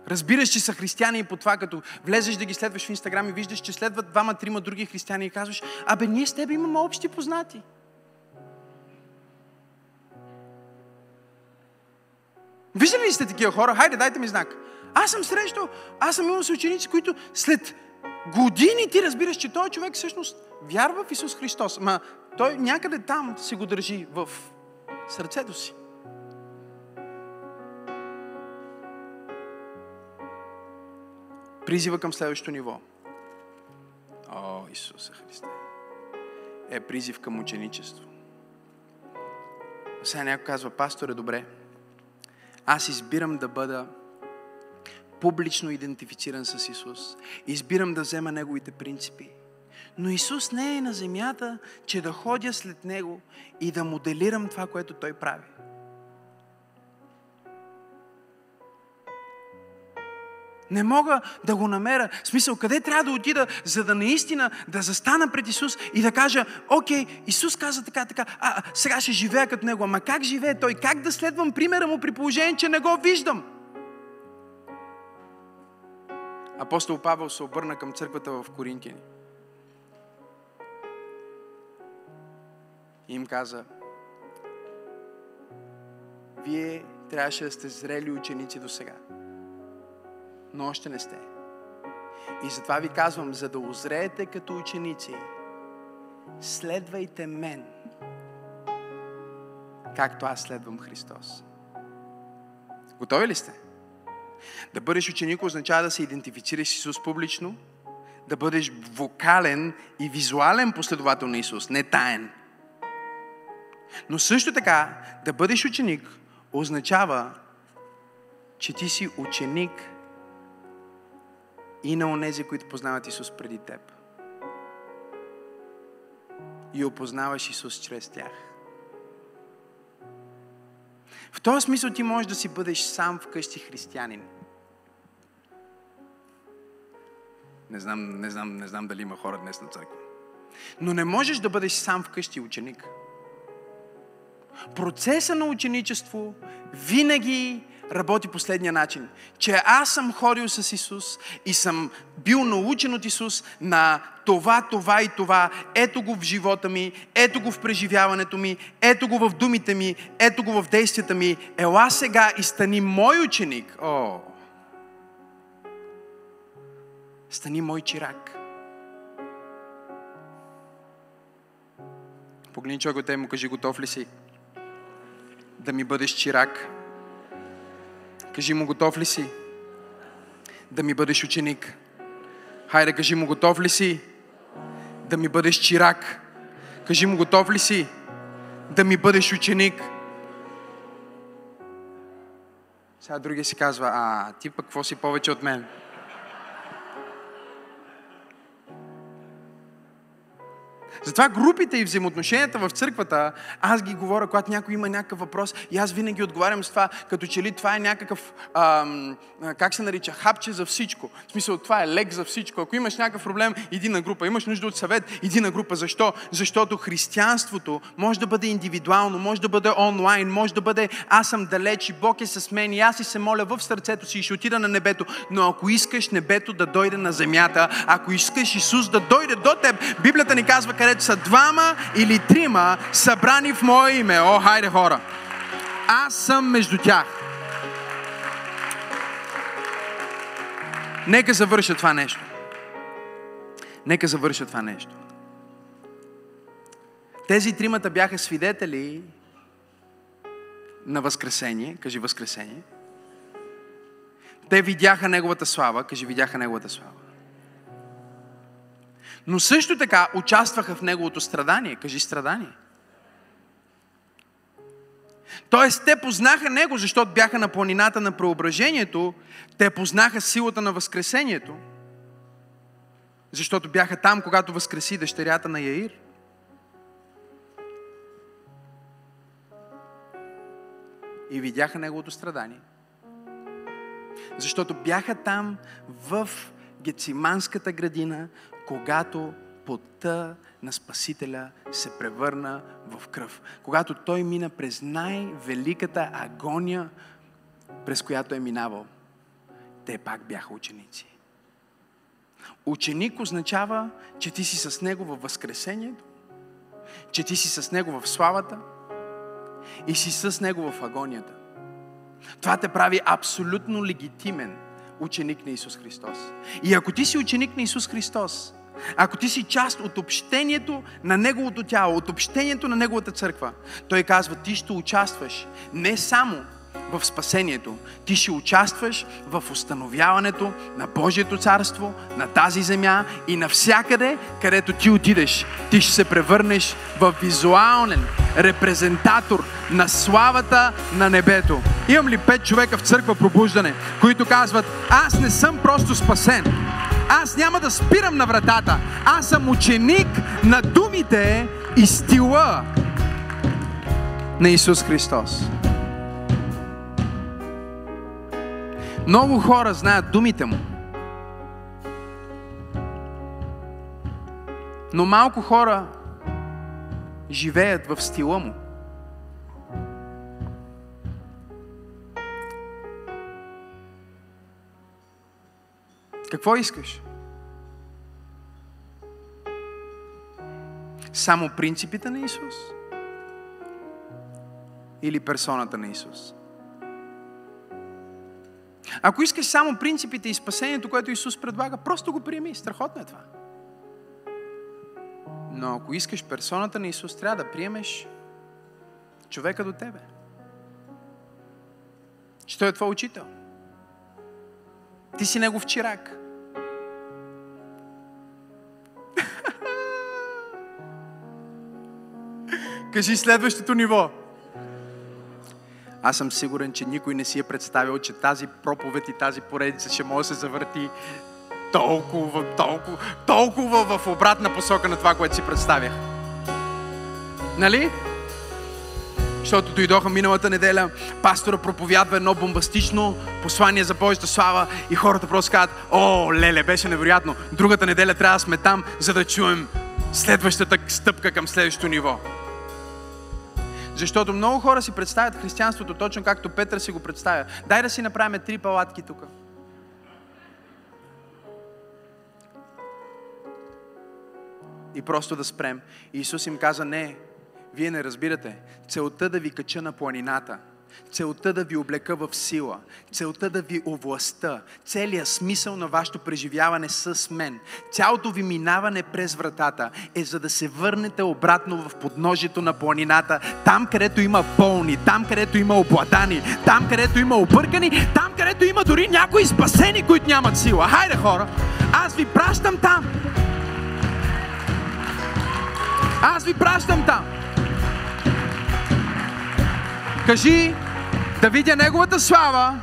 Разбираш, че са християни и по това, като влезеш да ги следваш в Инстаграм и виждаш, че следват двама-трима други християни и казваш, абе, ние с теб имаме общи познати. Виждали ли сте такива хора? Хайде, дайте ми знак. Аз съм срещу, аз съм имал съученици, които след години ти разбираш, че този човек всъщност вярва в Исус Христос. Ма той някъде там си го държи в сърцето си. Призива към следващото ниво. О, Исуса Христе. Е призив към ученичество. Сега някой казва, пасторе, добре, аз избирам да бъда публично идентифициран с Исус. Избирам да взема Неговите принципи. Но Исус не е на земята, че да ходя след Него и да моделирам това, което Той прави. Не мога да го намеря. В смисъл, къде трябва да отида, за да наистина да застана пред Исус и да кажа, окей, Исус каза така, така, а, сега ще живея като Него. Ама как живее Той? Как да следвам примера Му при положение, че не го виждам? Апостол Павел се обърна към църквата в Коринтияни. И им каза, вие трябваше да сте зрели ученици до сега но още не сте. И затова ви казвам, за да озреете като ученици, следвайте мен, както аз следвам Христос. Готови ли сте? Да бъдеш ученик означава да се идентифицираш с Исус публично, да бъдеш вокален и визуален последовател на Исус, не таен. Но също така, да бъдеш ученик означава, че ти си ученик и на онези, които познават Исус преди теб. И опознаваш Исус чрез тях. В този смисъл ти можеш да си бъдеш сам вкъщи християнин. Не знам, не, знам, не знам дали има хора днес на църква. Но не можеш да бъдеш сам вкъщи ученик. Процеса на ученичество винаги работи последния начин. Че аз съм ходил с Исус и съм бил научен от Исус на това, това и това. Ето го в живота ми, ето го в преживяването ми, ето го в думите ми, ето го в действията ми. Ела сега и стани мой ученик. О! Стани мой чирак. Погледни човек от му кажи, готов ли си да ми бъдеш чирак? Кажи му, готов ли си да ми бъдеш ученик? Хайде, кажи му, готов ли си да ми бъдеш чирак? Кажи му, готов ли си да ми бъдеш ученик? Сега другия си казва, а ти пък какво си повече от мен? Затова групите и взаимоотношенията в църквата, аз ги говоря, когато някой има някакъв въпрос и аз винаги отговарям с това, като че ли това е някакъв, ам, как се нарича, хапче за всичко. В смисъл, това е лек за всичко. Ако имаш някакъв проблем, иди на група. Имаш нужда от съвет, иди на група. Защо? Защото християнството може да бъде индивидуално, може да бъде онлайн, може да бъде аз съм далеч и Бог е с мен и аз и се моля в сърцето си и ще отида на небето. Но ако искаш небето да дойде на земята, ако искаш Исус да дойде до теб, Библията ни казва където са двама или трима събрани в Мое име. О, хайде хора! Аз съм между тях. Нека завърша това нещо. Нека завърша това нещо. Тези тримата бяха свидетели на Възкресение. Кажи Възкресение. Те видяха Неговата слава. Кажи, видяха Неговата слава но също така участваха в неговото страдание. Кажи страдание. Тоест, те познаха Него, защото бяха на планината на преображението, те познаха силата на Възкресението, защото бяха там, когато възкреси дъщерята на Яир. И видяха Неговото страдание. Защото бяха там в Гециманската градина, когато пота на Спасителя се превърна в кръв. Когато той мина през най-великата агония, през която е минавал, те пак бяха ученици. Ученик означава, че ти си с него във възкресението, че ти си с него в славата и си с него в агонията. Това те прави абсолютно легитимен ученик на Исус Христос. И ако ти си ученик на Исус Христос, ако ти си част от общението на Неговото тяло, от общението на Неговата църква, Той казва, ти ще участваш не само в спасението, ти ще участваш в установяването на Божието царство, на тази земя и навсякъде, където ти отидеш, ти ще се превърнеш в визуален, репрезентатор на славата на небето. Имам ли пет човека в църква пробуждане, които казват, аз не съм просто спасен. Аз няма да спирам на вратата. Аз съм ученик на думите и стила на Исус Христос. Много хора знаят думите му. Но малко хора живеят в стила му. Какво искаш? Само принципите на Исус? Или персоната на Исус? Ако искаш само принципите и спасението, което Исус предлага, просто го приеми. Страхотно е това. Но ако искаш персоната на Исус, трябва да приемеш човека до тебе. Че той е твой учител. Ти си негов чирак. (laughs) Кажи следващото ниво. Аз съм сигурен, че никой не си е представил, че тази проповед и тази поредица ще може да се завърти толкова, толкова, толкова в обратна посока на това, което си представях. Нали? Защото дойдоха миналата неделя, пастора проповядва едно бомбастично послание за Божията слава и хората просто казват, о, леле, беше невероятно. Другата неделя трябва да сме там, за да чуем следващата стъпка към следващото ниво. Защото много хора си представят християнството точно както Петър си го представя. Дай да си направим три палатки тук. И просто да спрем. И Исус им каза, не, вие не разбирате. Целта да ви кача на планината – целта да ви облека в сила, целта да ви овласта, целият смисъл на вашето преживяване с мен, цялото ви минаване през вратата е за да се върнете обратно в подножието на планината, там където има болни, там където има обладани, там където има объркани, там където има дори някои спасени, които нямат сила. Хайде хора, аз ви пращам там. Аз ви пращам там. Кажи, да видя Неговата слава,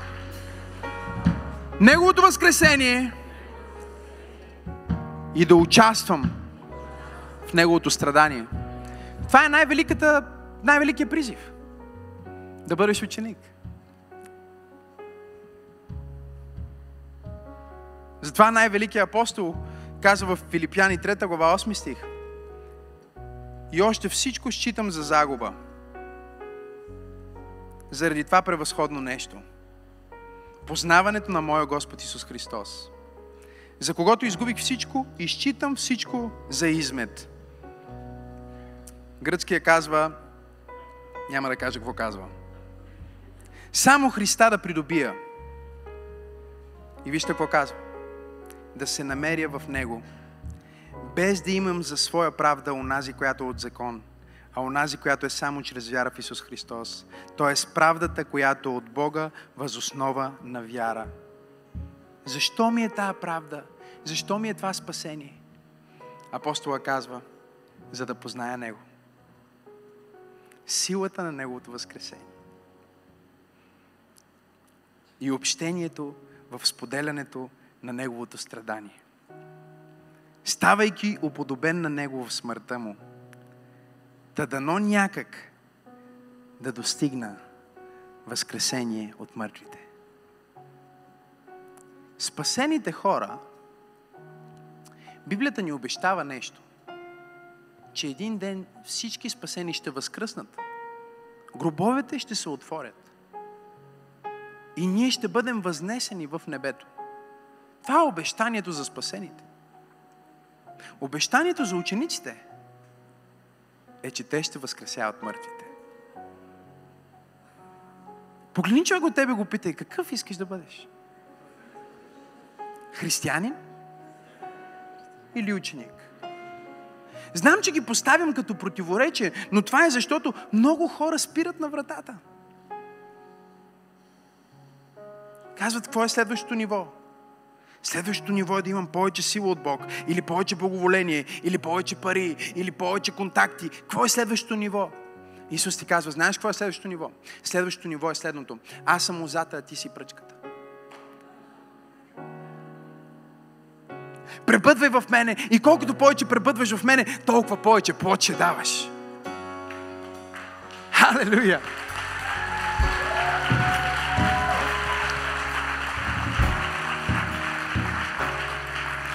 Неговото възкресение и да участвам в Неговото страдание. Това е най-великата, най-великият призив. Да бъдеш ученик. Затова най-великият апостол казва в Филипяни 3 глава 8 стих. И още всичко считам за загуба заради това превъзходно нещо. Познаването на моя Господ Исус Христос. За когото изгубих всичко, изчитам всичко за измет. Гръцкия казва, няма да кажа какво казва. Само Христа да придобия. И вижте какво казва. Да се намеря в Него, без да имам за своя правда онази, която е от закон – а онази, която е само чрез вяра в Исус Христос. Тоест правдата, която от Бога, възоснова на вяра. Защо ми е тази правда? Защо ми е това спасение? Апостола казва, за да позная Него. Силата на Неговото възкресение. И общението в споделянето на Неговото страдание. Ставайки уподобен на Него в смъртта Му, Та дано някак да достигна възкресение от мъртвите. Спасените хора, Библията ни обещава нещо, че един ден всички спасени ще възкръснат. Гробовете ще се отворят. И ние ще бъдем възнесени в небето. Това е обещанието за спасените. Обещанието за учениците е, че те ще възкресяват мъртвите. Погледни човек от тебе го питай, какъв искаш да бъдеш? Християнин или ученик? Знам, че ги поставям като противоречие, но това е защото много хора спират на вратата. Казват, какво е следващото ниво? Следващото ниво е да имам повече сила от Бог, или повече благоволение, или повече пари, или повече контакти. Какво е следващото ниво? Исус ти казва, знаеш какво е следващото ниво? Следващото ниво е следното. Аз съм лозата, а ти си пръчката. Пребъдвай в мене и колкото повече пребъдваш в мене, толкова повече плод ще даваш. Халелуя!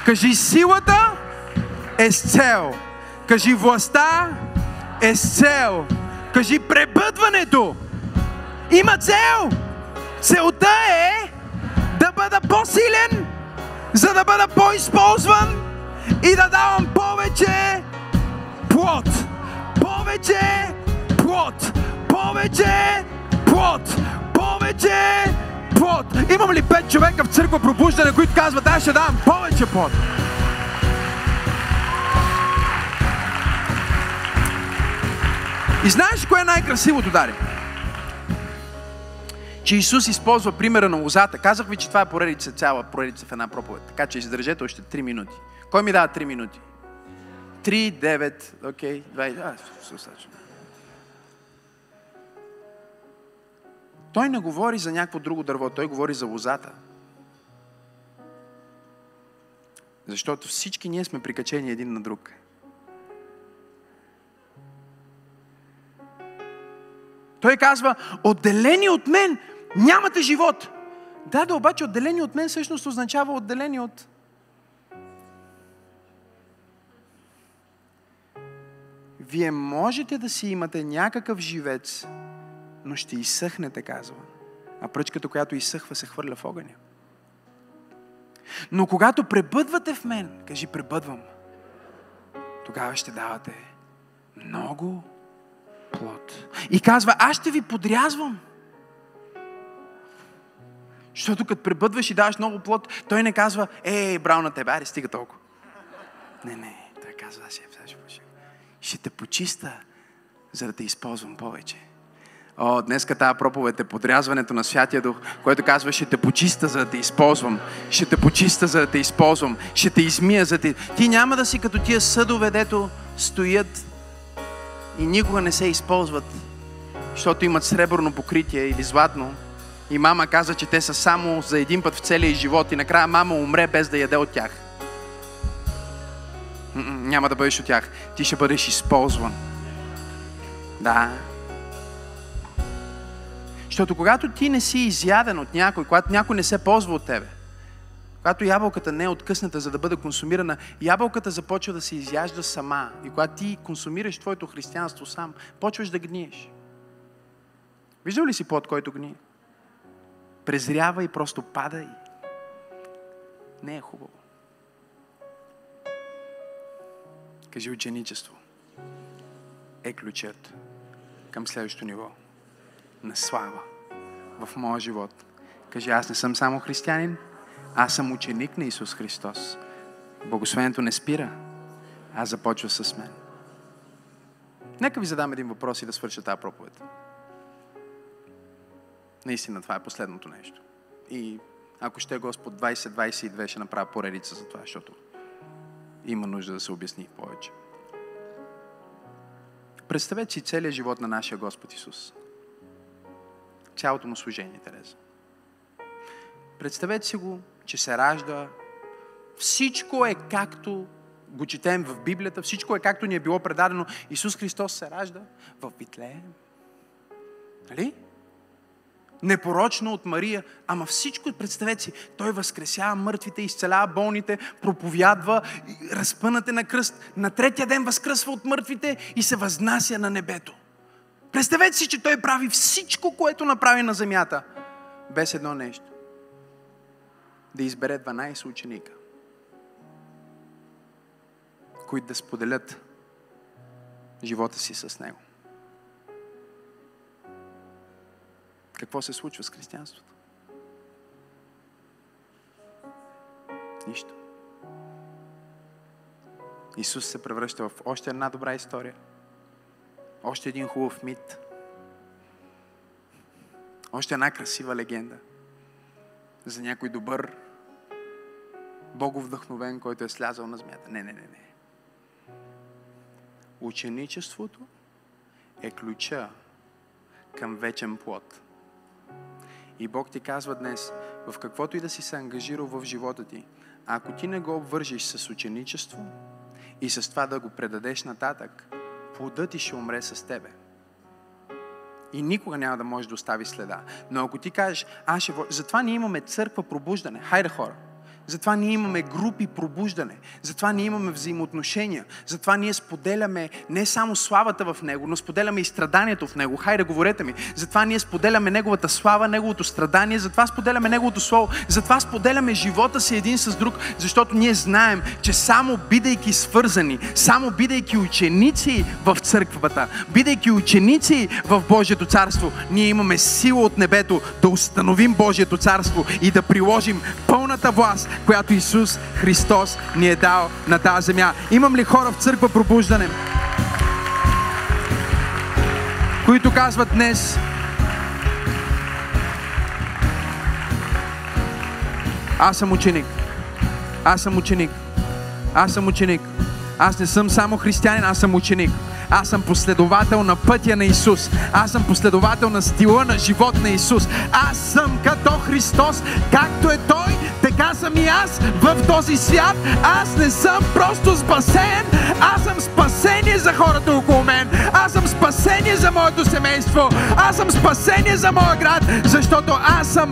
Кажи силата е с цел. Кажи властта е с цел. Кажи пребъдването има цел. Целта е да бъда по-силен, за да бъда по-използван и да давам повече плод. Повече плод. Повече плод. Повече плод. Имам ли пет човека в църква пробуждане, които казват, аз ще давам повече плод? И знаеш кое е най-красивото, Дари? Че Исус използва примера на лозата. Казах ви, че това е поредица, цяла поредица в една проповед. Така че издържете още 3 минути. Кой ми дава 3 минути? 3, 9, окей, 20. А, Той не говори за някакво друго дърво, той говори за лозата. Защото всички ние сме прикачени един на друг. Той казва, отделени от мен нямате живот. Да, да, обаче отделени от мен всъщност означава отделени от... Вие можете да си имате някакъв живец, но ще изсъхнете, казва. А пръчката, която изсъхва, се хвърля в огъня. Но когато пребъдвате в мен, кажи пребъдвам, тогава ще давате много плод. И казва, аз ще ви подрязвам. Защото като пребъдваш и даваш много плод, той не казва, ей, брал на тебе, аре, стига толкова. Не, не, той казва, аз ще те почиста, за да те използвам повече. О, днеска тази проповед е подрязването на Святия Дух, който казва, ще те почиста, за да те използвам. Ще те почиста, за да те използвам. Ще те измия, за да те... Ти няма да си като тия съдове, дето стоят и никога не се използват, защото имат сребърно покритие или златно. И мама каза, че те са само за един път в целия живот и накрая мама умре без да яде от тях. Няма да бъдеш от тях. Ти ще бъдеш използван. Да. Защото когато ти не си изяден от някой, когато някой не се ползва от тебе, когато ябълката не е откъсната, за да бъде консумирана, ябълката започва да се изяжда сама. И когато ти консумираш твоето християнство сам, почваш да гниеш. Виждал ли си плод, който гние? Презрява и просто пада и не е хубаво. Кажи ученичество е ключът към следващото ниво на слава в моя живот. Кажи, аз не съм само християнин, аз съм ученик на Исус Христос. Благословението не спира, а започва с мен. Нека ви задам един въпрос и да свърша тази проповед. Наистина, това е последното нещо. И ако ще Господ 2022 ще направя поредица за това, защото има нужда да се обясни повече. Представете си целият живот на нашия Господ Исус. Цялото му служение, Тереза. Представете си го че се ражда. Всичко е както го четем в Библията, всичко е както ни е било предадено. Исус Христос се ражда в Битлеем. Нали? Непорочно от Мария, ама всичко, представете си, той възкресява мъртвите, изцелява болните, проповядва, разпънате на кръст, на третия ден възкръсва от мъртвите и се възнася на небето. Представете си, че той прави всичко, което направи на земята, без едно нещо да избере 12 ученика, които да споделят живота си с Него. Какво се случва с християнството? Нищо. Исус се превръща в още една добра история. Още един хубав мит. Още една красива легенда за някой добър, боговдъхновен, който е слязал на змията. Не, не, не, не. Ученичеството е ключа към вечен плод. И Бог ти казва днес, в каквото и да си се ангажирал в живота ти, ако ти не го обвържиш с ученичество и с това да го предадеш нататък, плодът ти ще умре с тебе. И никога няма да можеш да остави следа. Но ако ти кажеш, аз ще... Затова ние имаме църква пробуждане. Хайде хора, затова ние имаме групи пробуждане. Затова ние имаме взаимоотношения. Затова ние споделяме не само славата в Него, но споделяме и страданието в Него. Хайде, говорете ми. Затова ние споделяме Неговата слава, Неговото страдание. Затова споделяме Неговото Слово. Затова споделяме живота си един с друг, защото ние знаем, че само бидейки свързани, само бидейки ученици в църквата, бидейки ученици в Божието царство, ние имаме сила от небето да установим Божието царство и да приложим пълната власт, която Исус Христос ни е дал на тази земя. Имам ли хора в църква пробуждане, които казват днес, аз съм ученик. Аз съм ученик. Аз съм ученик. Аз не съм само християнин, аз съм ученик. Аз съм последовател на пътя на Исус. Аз съм последовател на стила на живот на Исус. Аз съм като Христос, както е Той, така съм и аз в този свят. Аз не съм просто спасен, аз съм спасение за хората около мен. Аз съм спасение за моето семейство. Аз съм спасение за моя град, защото аз съм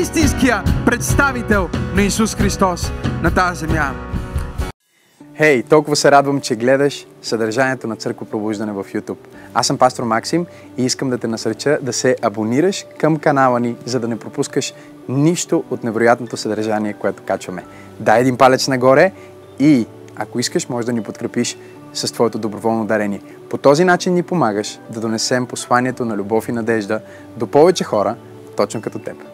истинския представител на Исус Христос на тази земя. Хей, hey, толкова се радвам, че гледаш съдържанието на Църква Пробуждане в YouTube. Аз съм пастор Максим и искам да те насреча да се абонираш към канала ни, за да не пропускаш нищо от невероятното съдържание, което качваме. Дай един палец нагоре и, ако искаш, може да ни подкрепиш с твоето доброволно дарение. По този начин ни помагаш да донесем посланието на любов и надежда до повече хора, точно като теб.